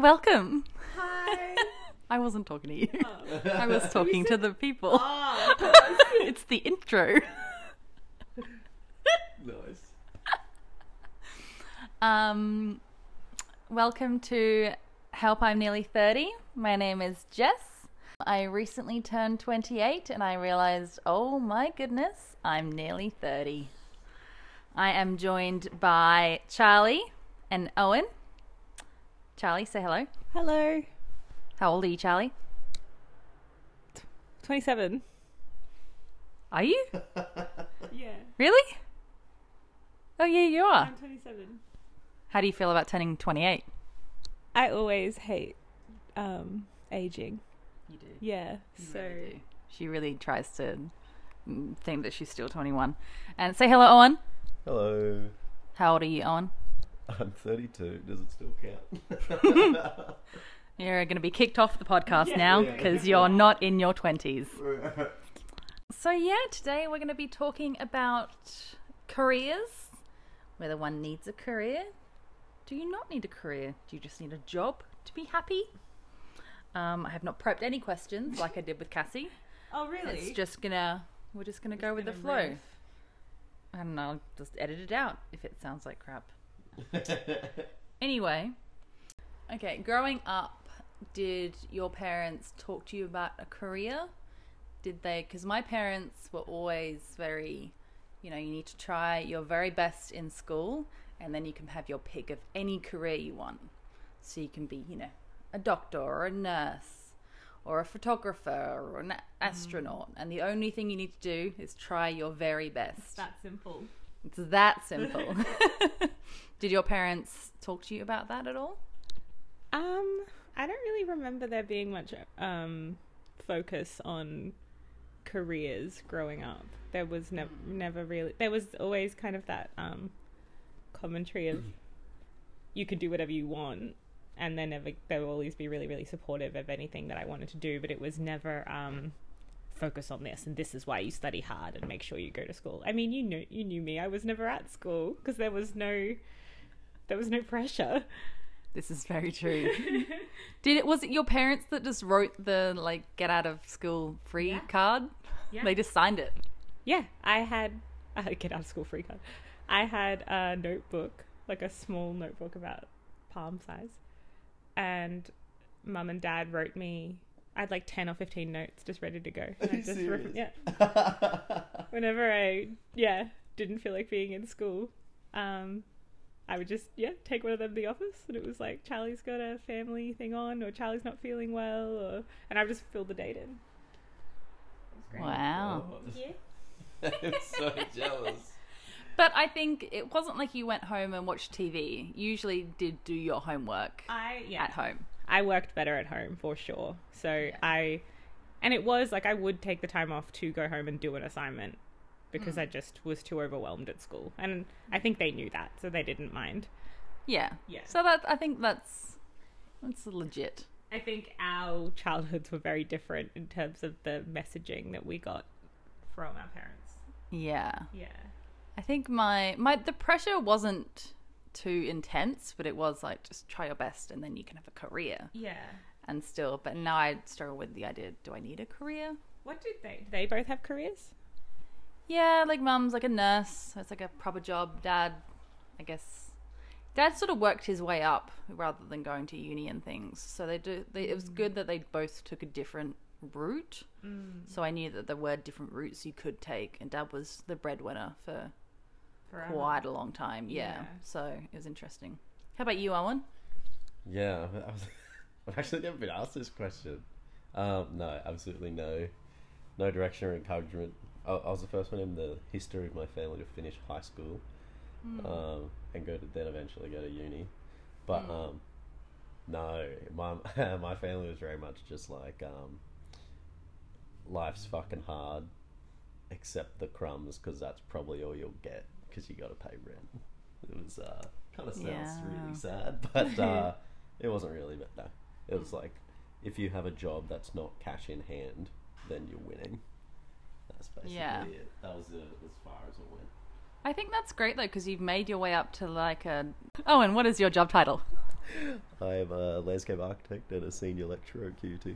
Welcome. Hi. I wasn't talking to you. Oh. I was talking to the people. Ah. it's the intro. Nice. Um, welcome to Help I'm Nearly 30. My name is Jess. I recently turned 28 and I realized, oh my goodness, I'm nearly 30. I am joined by Charlie and Owen. Charlie, say hello. Hello. How old are you, Charlie? 27. Are you? Yeah. Really? Oh, yeah, you are. I'm 27. How do you feel about turning 28? I always hate um aging. You do. Yeah. You so really do. She really tries to mm, think that she's still 21. And say hello, Owen. Hello. How old are you, Owen? I'm 32. Does it still count? You're going to be kicked off the podcast Yeah. now Yeah. because you're not in your 20s. So, yeah, today we're going to be talking about careers, whether one needs a career. Do you not need a career? Do you just need a job to be happy? Um, I have not prepped any questions like I did with Cassie. Oh really? It's just gonna, we're just gonna go with the flow. I And I'll just edit it out if it sounds like crap. Anyway, okay, growing up, did your parents talk to you about a career? Did they? Because my parents were always very, you know, you need to try your very best in school and then you can have your pick of any career you want. So you can be, you know, a doctor or a nurse or a photographer or an mm. astronaut. And the only thing you need to do is try your very best. that simple. It's that simple. Did your parents talk to you about that at all? Um, I don't really remember there being much um focus on careers growing up. There was never never really. There was always kind of that um commentary of you could do whatever you want, and they never they will always be really really supportive of anything that I wanted to do. But it was never um focus on this and this is why you study hard and make sure you go to school. I mean, you knew you knew me. I was never at school because there was no there was no pressure. This is very true. Did it was it your parents that just wrote the like get out of school free Yeah. card? Yeah. They just signed it. Yeah, I had I uh, had get out of school free card. I had a notebook, like a small notebook about palm size, and mum and dad wrote me. I had like ten or fifteen notes just ready to go. And Are I you just serious? yeah. Whenever I yeah didn't feel like being in school, um, I would just yeah take one of them to the office, and it was like Charlie's got a family thing on, or Charlie's not feeling well, or and I would just fill the date in. It was great. Wow. Yeah. I'm so jealous. But I think it wasn't like you went home and watched TV. You usually did do your homework I yeah. at home. I worked better at home for sure. So I, and it was like I would take the time off to go home and do an assignment because mm. I just was too overwhelmed at school. And I think they knew that, so they didn't mind. Yeah. Yeah. So that I think that's that's legit. I think our childhoods were very different in terms of the messaging that we got from our parents. Yeah. Yeah. I think my my the pressure wasn't too intense, but it was like just try your best and then you can have a career Yeah. and still. But now I struggle with the idea: do I need a career? What did they? Did they both have careers? Yeah, like mum's like a nurse, so it's like a proper job. Dad, I guess, dad sort of worked his way up rather than going to uni and things. So they do. They, it was mm. good that they both took a different route. Mm. So I knew that there were different routes you could take, and dad was the breadwinner for Forever. quite a long time. Yeah. Yeah. So it was interesting. How about you, Owen? Yeah, I was, I've actually never been asked this question. Um, no, absolutely no, no direction or encouragement. I, I was the first one in the history of my family to finish high school, um, and go to then eventually go to uni. But um, no, my my family was very much just like um, life's fucking hard, accept the crumbs because that's probably all you'll get because you got to pay rent. It was uh, kind of sounds Yeah. really sad, but uh, it wasn't really. But no, it was like if you have a job that's not cash in hand, then you're winning. That's basically Yeah. it. That was it, as far as it went. I think that's great though because you've made your way up to like a. Owen, what is your job title? I am a landscape architect and a senior lecturer at QT.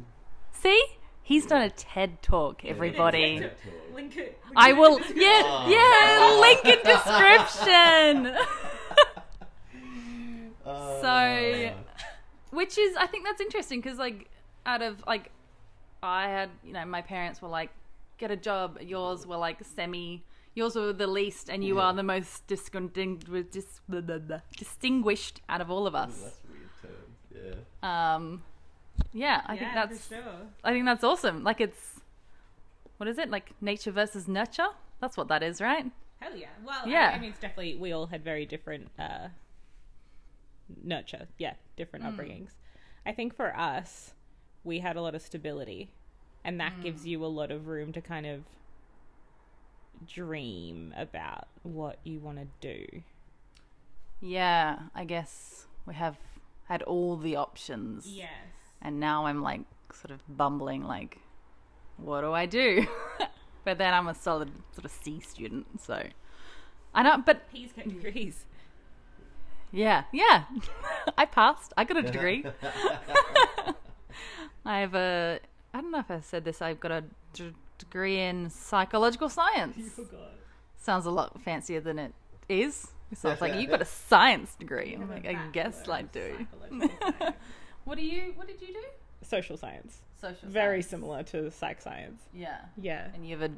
See? He's done a TED talk, everybody. Yeah. Link it. I will. Yeah, Oh. yeah. Link in description. Uh, So- Which is, I think that's interesting because, like, out of like, I had, you know, my parents were like, get a job. Yours were like semi. Yours were the least, and you Yeah. are the most distinguished out of all of us. that's a weird term. Yeah. Um, yeah, I think that's sure. I think that's awesome. Like it's what is it? Like nature versus nurture? That's what that is, right? Hell yeah. Well, Yeah. I, I mean, it's definitely we all had very different uh, nurture. Yeah, different upbringings. I think for us, we had a lot of stability, and that gives you a lot of room to kind of dream about what you want to do. Yeah, I guess we have had all the options. Yes. And now I'm like sort of bumbling like what do I do? but then I'm a solid sort of C student, so I know but He's got degrees. yeah, yeah. I passed. I got a degree. I have a I don't know if I said this. I've got a d- degree in psychological science. Sounds a lot fancier than it is. It sounds like you've got a science degree. I'm like, I guess I do. What do you? What did you do? Social science. Social. Very science. similar to psych science. Yeah. Yeah. And you have a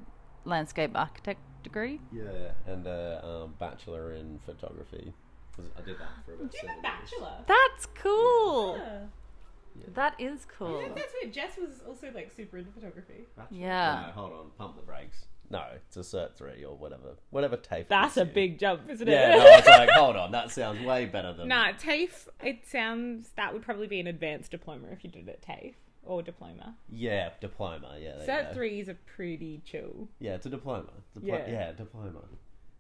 landscape architect degree. Yeah, and a um, bachelor in photography. 'Cause I did that for about Do you seven have a years. bachelor? That's cool. Yeah. That is cool. I think that's weird. Jess was also like super into photography. Bachelor? Yeah. No, hold on. Pump the brakes. No, it's a cert three or whatever. Whatever TAFE. That's a you. big jump, isn't it? Yeah, no, it's like, hold on. That sounds way better than. Nah, TAFE, it sounds that would probably be an advanced diploma if you did it at TAFE or diploma. Yeah, diploma. Yeah, Cert 3 is a pretty chill. Yeah, it's a diploma. Diplo- Yeah. yeah. diploma.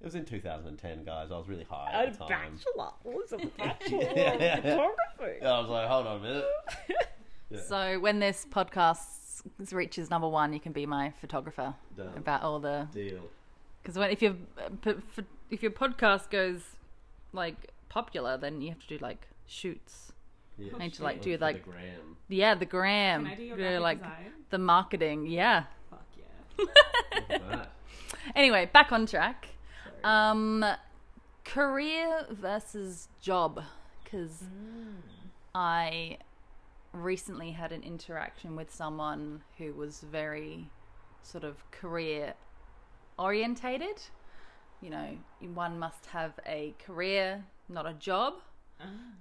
It was in 2010, guys. I was really high A at the time. bachelor was a bachelor Yeah. of photography. I was like, hold on a minute. Yeah. So when this podcast reaches number one, you can be my photographer Done. about all the Deal. because if your if your podcast goes like popular, then you have to do like shoots. Yeah. I need to, like, For do, the like- gram. Yeah, the gram. Can I do your Yeah, like design? the marketing. Yeah. Fuck yeah. Look at that. Anyway, back on track. Sorry. Um, career versus job, because I recently had an interaction with someone who was very sort of career orientated. You know, one must have a career, not a job.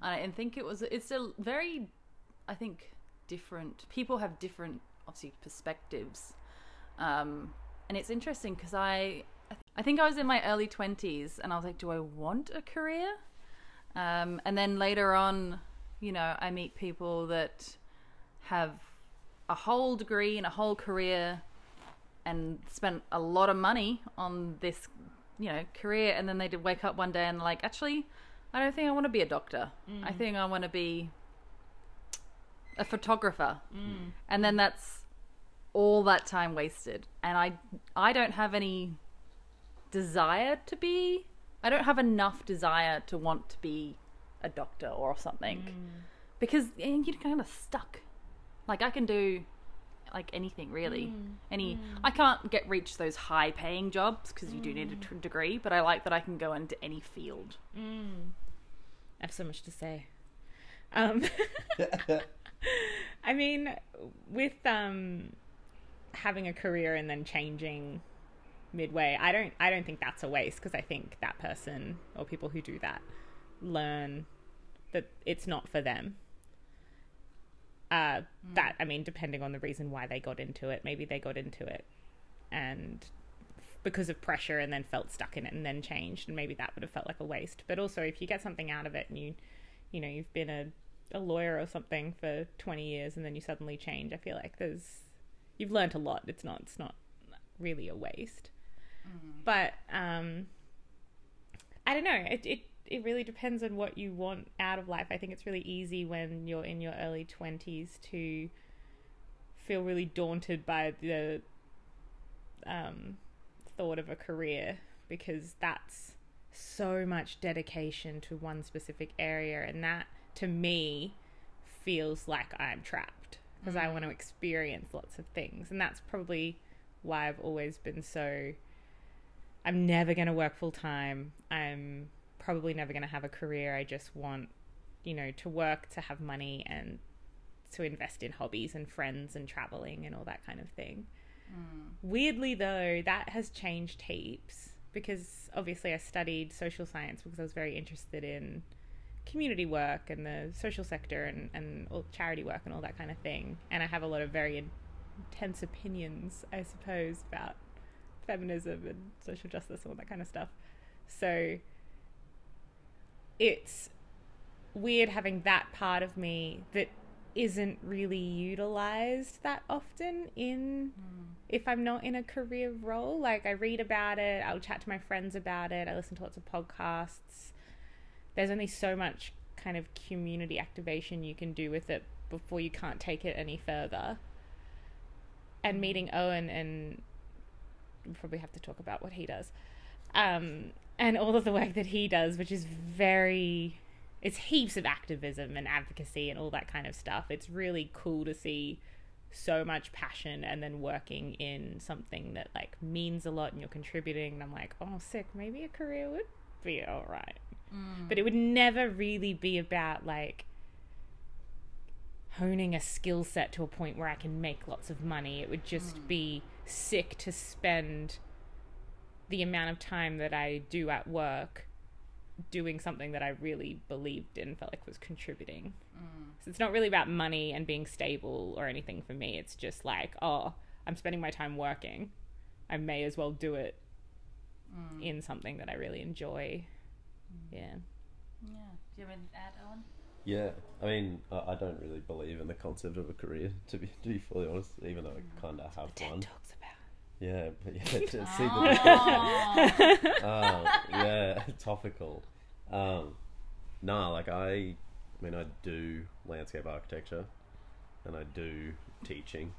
And I think it was it's a very I think different people have different obviously perspectives. Um and it's interesting because I I think I was in my early 20s and I was like do I want a career? Um and then later on, you know, I meet people that have a whole degree and a whole career and spent a lot of money on this, you know, career, and then they did wake up one day and like, actually, I don't think I want to be a doctor. I mm. think I want to be a photographer, mm. and then that's all that time wasted. And I, I don't have any desire to be. I don't have enough desire to want to be a doctor or something, because eh, you're kind of stuck. Like I can do like anything really. Any I can't get reach those high paying jobs because you do need a t- degree, but I like that I can go into any field. I have so much to say. Um, I mean, with um, having a career and then changing midway, I don't. I don't think that's a waste because I think that person or people who do that learn that it's not for them. Uh, that I mean, depending on the reason why they got into it, maybe they got into it and because of pressure and then felt stuck in it and then changed and maybe that would have felt like a waste. But also if you get something out of it and you you know you've been a, a lawyer or something for 20 years and then you suddenly change i feel like there's you've learned a lot. It's not it's not really a waste. But um i don't know. It, it it really depends on what you want out of life i think it's really easy when you're in your early 20s to feel really daunted by the um, thought of a career because that's so much dedication to one specific area and that to me feels like I'm trapped because I want to experience lots of things. And that's probably why I've always been so I'm never going to work full time. I'm probably never going to have a career. I just want, you know, to work, to have money and to invest in hobbies and friends and traveling and all that kind of thing. Hmm. Weirdly, though, that has changed heaps because obviously I studied social science because I was very interested in community work and the social sector and, and all charity work and all that kind of thing. And I have a lot of very intense opinions, I suppose, about feminism and social justice and all that kind of stuff. So it's weird having that part of me that isn't really utilized that often in hmm. if I'm not in a career role. Like I read about it, I'll chat to my friends about it, I listen to lots of podcasts. There's only so much kind of community activation you can do with it before you can't take it any further. And hmm. meeting Owen and we probably have to talk about what he does. Um, and all of the work that he does, which is very it's heaps of activism and advocacy and all that kind of stuff. It's really cool to see so much passion and then working in something that like means a lot and you're contributing and I'm like, oh sick, maybe a career would be alright. But it would never really be about like honing a skill set to a point where I can make lots of money. It would just be sick to spend the amount of time that I do at work doing something that I really believed in, felt like was contributing. Mm. So it's not really about money and being stable or anything for me. It's just like, oh, I'm spending my time working. I may as well do it mm. in something that I really enjoy. Mm. Yeah. Yeah. Do you have anything to add, Owen? Yeah, I mean, I, I don't really believe in the concept of a career, to be to be fully honest. Even though I kind of have one. Yeah, but yeah, to see the Oh. uh, yeah, topical. Um, nah, like I, I mean, I do landscape architecture, and I do teaching,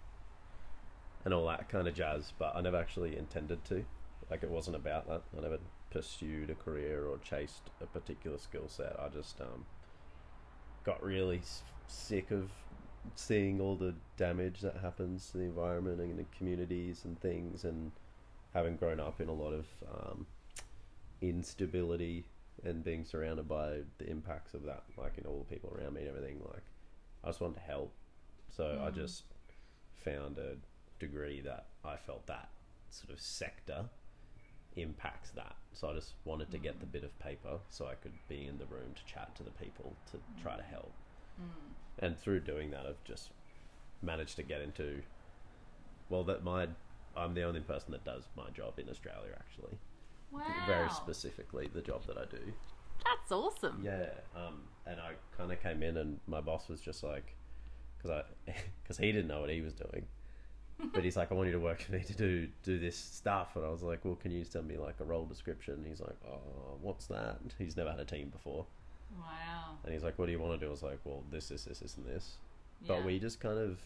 and all that kind of jazz. But I never actually intended to. Like it wasn't about that. I never pursued a career or chased a particular skill set. I just um, got really s- sick of seeing all the damage that happens to the environment and the communities and things, and having grown up in a lot of um, instability and being surrounded by the impacts of that, like you know all the people around me and everything. Like I just wanted to help, so I mm. just found a degree that I felt that sort of sector impacts that. So I just wanted to get the mm. bit of paper so I could be in the room to chat to the people to try to help. Mm. And through doing that, I've just managed to get into. Well, that my I'm the only person that does my job in Australia actually. Wow. Very specifically, the job that I do. That's awesome. Yeah, um, and I kind of came in, and my boss was just like, because I, because he didn't know what he was doing, but he's like, I want you to work for me to do do this stuff, and I was like, well, can you send me like a role description? he's like, oh, what's that? He's never had a team before, Wow. and he's like, what do you want to do? I was like, well, this, this, this, this, and this, Yeah. but we just kind of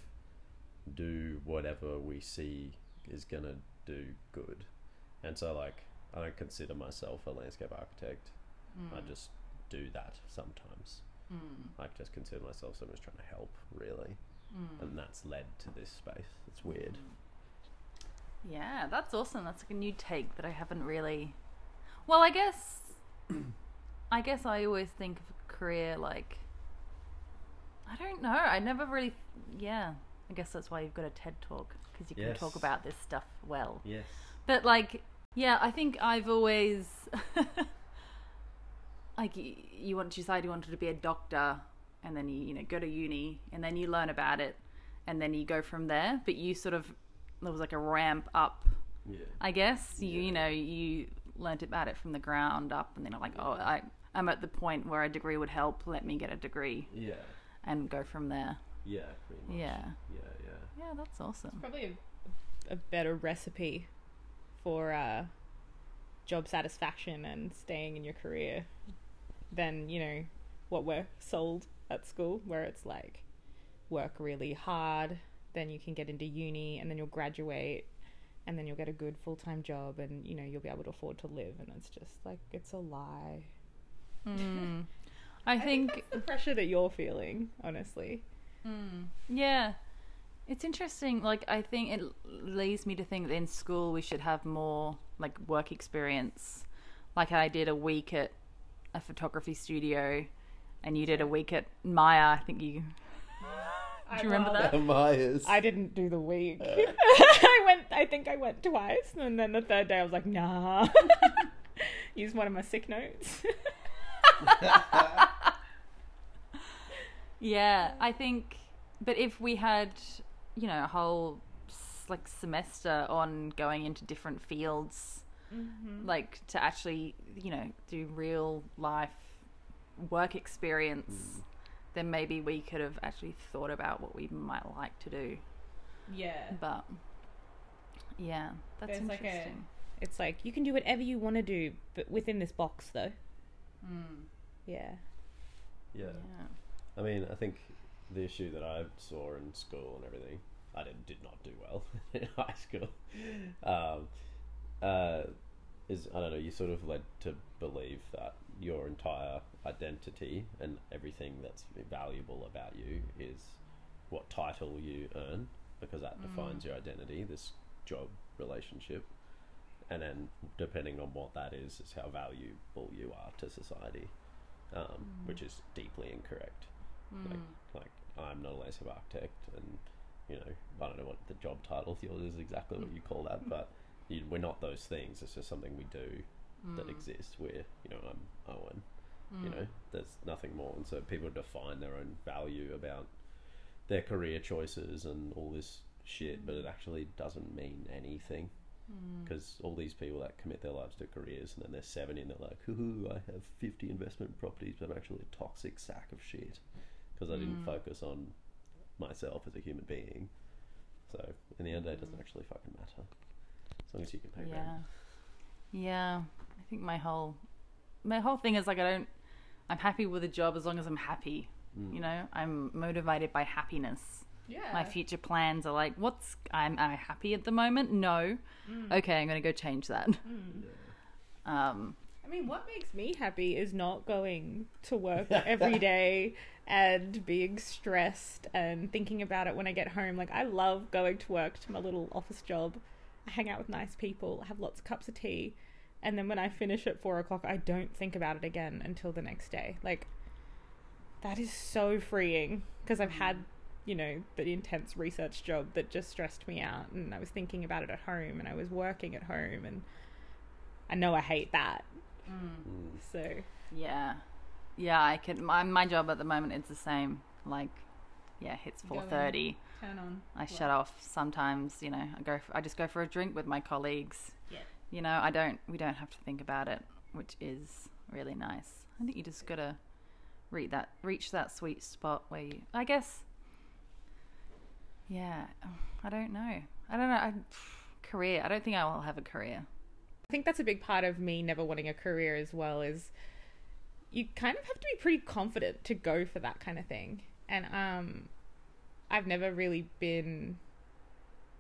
do whatever we see is gonna do good, and so like, I don't consider myself a landscape architect. Mm. I just do that sometimes. I just consider myself someone who's trying to help, really, Mm. and that's led to this space. It's weird. Yeah, that's awesome. That's like a new take that I haven't really. Well, I guess. I guess I always think of a career like. I don't know. I never really. Yeah. I guess that's why you've got a TED talk because you can talk about this stuff well. Yes. But like, yeah, I think I've always like you want to decide you wanted to be a doctor, and then you you know go to uni, and then you learn about it, and then you go from there. But you sort of there was like a ramp up, Yeah. I guess. You you know you learnt about it from the ground up, and then I'm like, oh, I I'm at the point where a degree would help. Let me get a degree Yeah. and go from there. Yeah. Pretty much. Yeah, Yeah. Yeah. yeah, that's awesome. Probably a, a better recipe for uh, job satisfaction and staying in your career than, you know, what we're sold at school, where it's like work really hard, then you can get into uni and then you'll graduate and then you'll get a good full time job and, you know, you'll be able to afford to live. And it's just like, it's a lie. Mm. I think the pressure that you're feeling, honestly. Mm, yeah. It's interesting. Like, I think it leads me to think that in school we should have more, like, work experience. Like, I did a week at a photography studio, and you did a week at Myer. I think you. Do you remember that? Myers. I didn't do the week. I went. I think I went twice, and then the third day I was like, nah. Use one of my sick notes. Yeah, I think. But if we had, you know, a whole like semester on going into different fields, mm-hmm. like to actually, you know, do real life work experience, mm. then maybe we could have actually thought about what we might like to do. yeah. But yeah, that's There's like a- interesting. It's like you can do whatever you want to do, but within this box, though. Mm, Yeah. yeah. yeah. I mean, I think the issue that I saw in school and everything, I did, did not do well in high school. Um, uh, is I don't know. You sort of led to believe that your entire identity and everything that's valuable about you is what title you earn, because that defines your identity. This job relationship, and then depending on what that is, is how valuable you are to society, um, mm. which is deeply incorrect. Mm. Like, like I'm not a landscape architect, and you know I don't know what the job title of yours is exactly what you call that, mm. but you, we're not those things. It's just something we do that exists. Where you know I'm Owen, you know there's nothing more, and so people define their own value about their career choices and all this shit, but it actually doesn't mean anything. Hmm. Because all these people that commit their lives to careers and then they're 70 and they're like, hoo hoo, I have 50 investment properties, but I'm actually a toxic sack of shit because I didn't hmm. focus on myself as a human being. So, in the end, day, it doesn't hmm. actually fucking matter. As long as you can pay Yeah. rent. Yeah. I think my whole my whole thing is like I don't I'm happy with a job as long as I'm happy. You know, I'm motivated by happiness. Yeah. My future plans are like, what's I'm am I happy at the moment? No. Okay, I'm gonna go change that. Um I mean, what makes me happy is not going to work every day and being stressed and thinking about it when I get home. Like, I love going to work to my little office job. I hang out with nice people, have lots of cups of tea, and then when I finish at four o'clock, I don't think about it again until the next day. Like, that is so freeing because I've had, you know, the intense research job that just stressed me out, and I was thinking about it at home, and I was working at home, and I know I hate that. Mm. So yeah. Yeah, I can my my job at the moment is the same. Like yeah, hits four thirty. turn on. I shut off sometimes, you know, I go for, I just go for a drink with my colleagues. Yeah. You know, I don't we don't have to think about it, which is really nice. I think you just got to reach that reach that sweet spot where you I guess yeah, I don't know. I don't know. I, career. I don't think I will have a career. I think that's a big part of me never wanting a career as well is you kind of have to be pretty confident to go for that kind of thing. And um I've never really been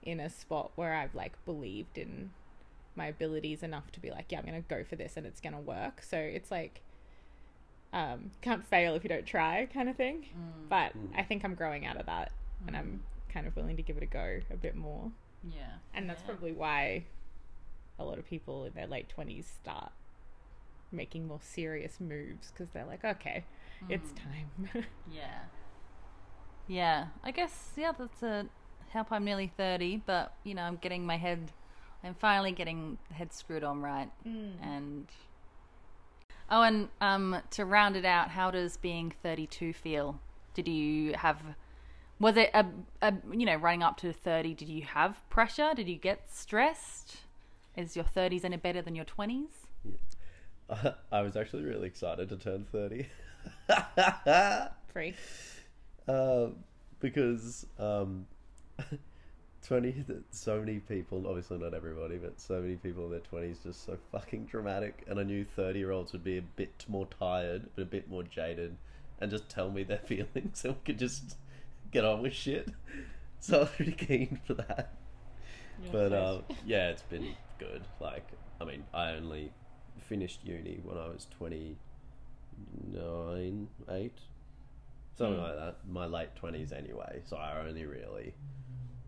in a spot where I've like believed in my abilities enough to be like, yeah, I'm going to go for this and it's going to work. So it's like um can't fail if you don't try kind of thing. But I think I'm growing out of that and I'm kind of willing to give it a go a bit more. Yeah. And that's Yeah. probably why a lot of people in their late 20s start making more serious moves because they're like, okay, it's time. Yeah. Yeah. I guess yeah, that's a help I'm nearly 30, but you know, I'm getting my head I'm finally getting the head screwed on right. And Oh, and um to round it out, how does being 32 feel? Did you have was it a, a you know, running up to 30, did you have pressure? Did you get stressed? Is your 30s any better than your 20s? Yeah, I was actually really excited to turn 30. Free. Um, because um, 20, so many people, obviously not everybody, but so many people in their 20s just so fucking dramatic. And I knew 30 year olds would be a bit more tired, but a bit more jaded, and just tell me their feelings and we could just get on with shit. So I was pretty keen for that. But um, yeah, it's been good. Like, I mean, I only finished uni when I was 29, eight, something Hmm. like that. My late twenties, anyway. So I only really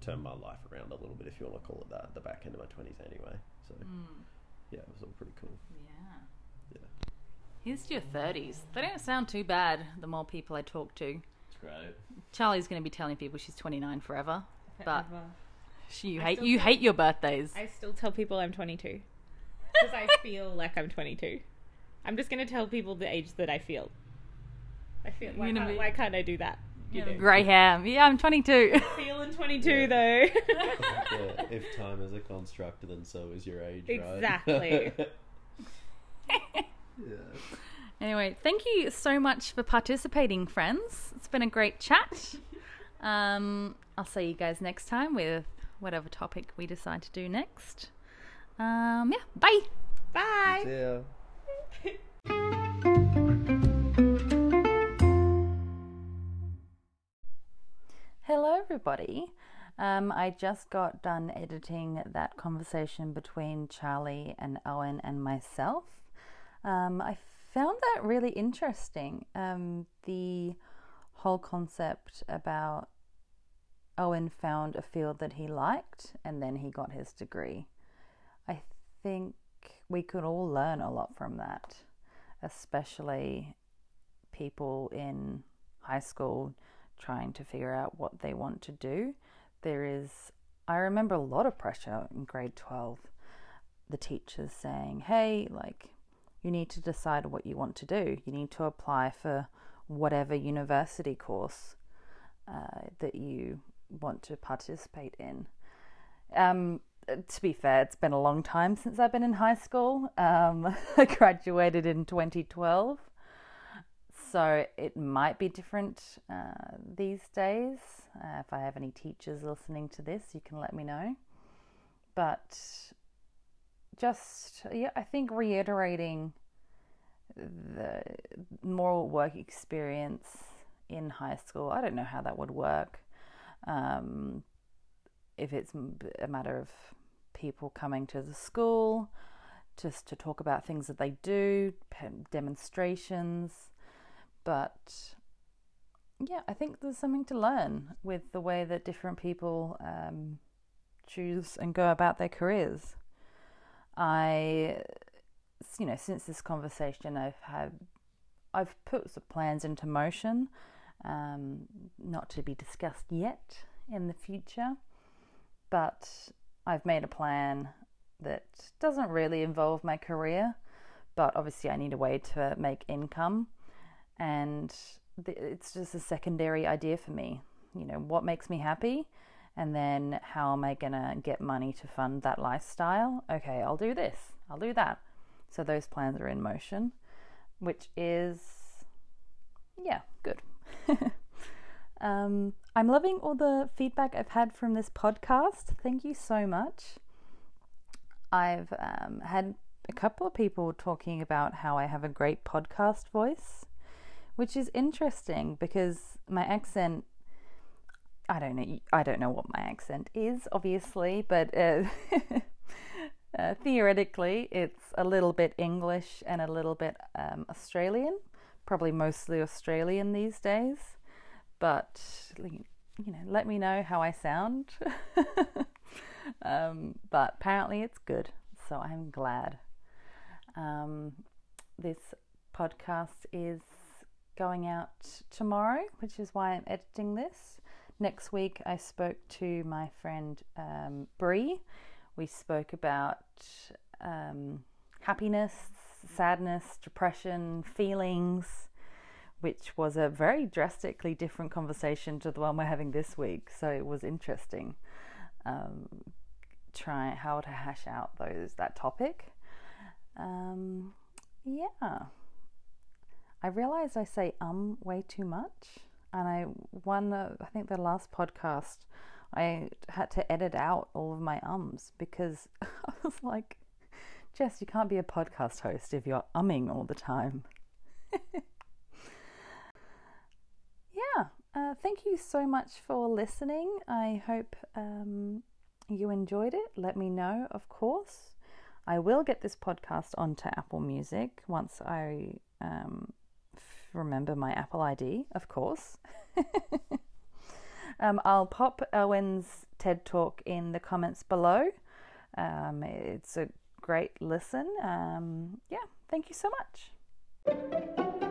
turned my life around a little bit, if you want to call it that, the back end of my twenties, anyway. So yeah, it was all pretty cool. Yeah. Yeah, Here's to your 30s. They don't sound too bad the more people I talk to. It's great. Charlie's going to be telling people she's 29 forever. But Forever. she, you I hate still you don't- hate your birthdays. I still tell people I'm 22 because I feel like I'm 22. I'm just gonna tell people the age that I feel. I feel. Why, You're gonna can't, be- why can't I do that? You know. Grey hair. Yeah, I'm 22. Feeling 22 Yeah. though. yeah, if time is a construct, then so is your age, right? Exactly. yeah. Anyway, thank you so much for participating, friends. It's been a great chat. Um, I'll see you guys next time with whatever topic we decide to do next. Um, yeah, bye. Bye. Yeah. Hello, everybody. Um, I just got done editing that conversation between Charlie and Owen and myself. Um, I found that really interesting. Um, the whole concept about Owen found a field that he liked and then he got his degree. I think we could all learn a lot from that, especially people in high school trying to figure out what they want to do. There is, I remember a lot of pressure in grade 12. The teachers saying, hey, like, you need to decide what you want to do. You need to apply for whatever university course uh, that you want to participate in. Um, to be fair, it's been a long time since I've been in high school. Um, I graduated in 2012 so it might be different uh, these days. Uh, if I have any teachers listening to this, you can let me know. But just, yeah, I think reiterating the more work experience in high school, I don't know how that would work. Um, if it's a matter of people coming to the school just to talk about things that they do, demonstrations but yeah, I think there's something to learn with the way that different people um, choose and go about their careers. I, you know, since this conversation, I've had, I've put some plans into motion, um, not to be discussed yet in the future, but I've made a plan that doesn't really involve my career, but obviously I need a way to make income and it's just a secondary idea for me. You know, what makes me happy, and then how am I gonna get money to fund that lifestyle? Okay, I'll do this, I'll do that. So those plans are in motion, which is, yeah, good. um, I'm loving all the feedback I've had from this podcast. Thank you so much. I've um, had a couple of people talking about how I have a great podcast voice which is interesting because my accent I don't know I don't know what my accent is obviously but uh, uh, theoretically it's a little bit English and a little bit um, Australian probably mostly Australian these days but you know let me know how I sound um, but apparently it's good so I'm glad um, this podcast is going out tomorrow, which is why I'm editing this. Next week, I spoke to my friend um. We spoke about um, happiness, sadness, depression, feelings, which was a very drastically different conversation to the one we're having this week. So it was interesting. Um, try how to hash out those that topic. Um, yeah. I realized I say um way too much, and I one uh, I think the last podcast I had to edit out all of my ums because I was like, Jess, you can't be a podcast host if you're umming all the time. yeah, uh, thank you so much for listening. I hope um, you enjoyed it. Let me know, of course. I will get this podcast onto Apple Music once I um, remember my Apple ID, of course. um, I'll pop Owen's TED Talk in the comments below. Um, it's a great listen. Um, yeah, thank you so much.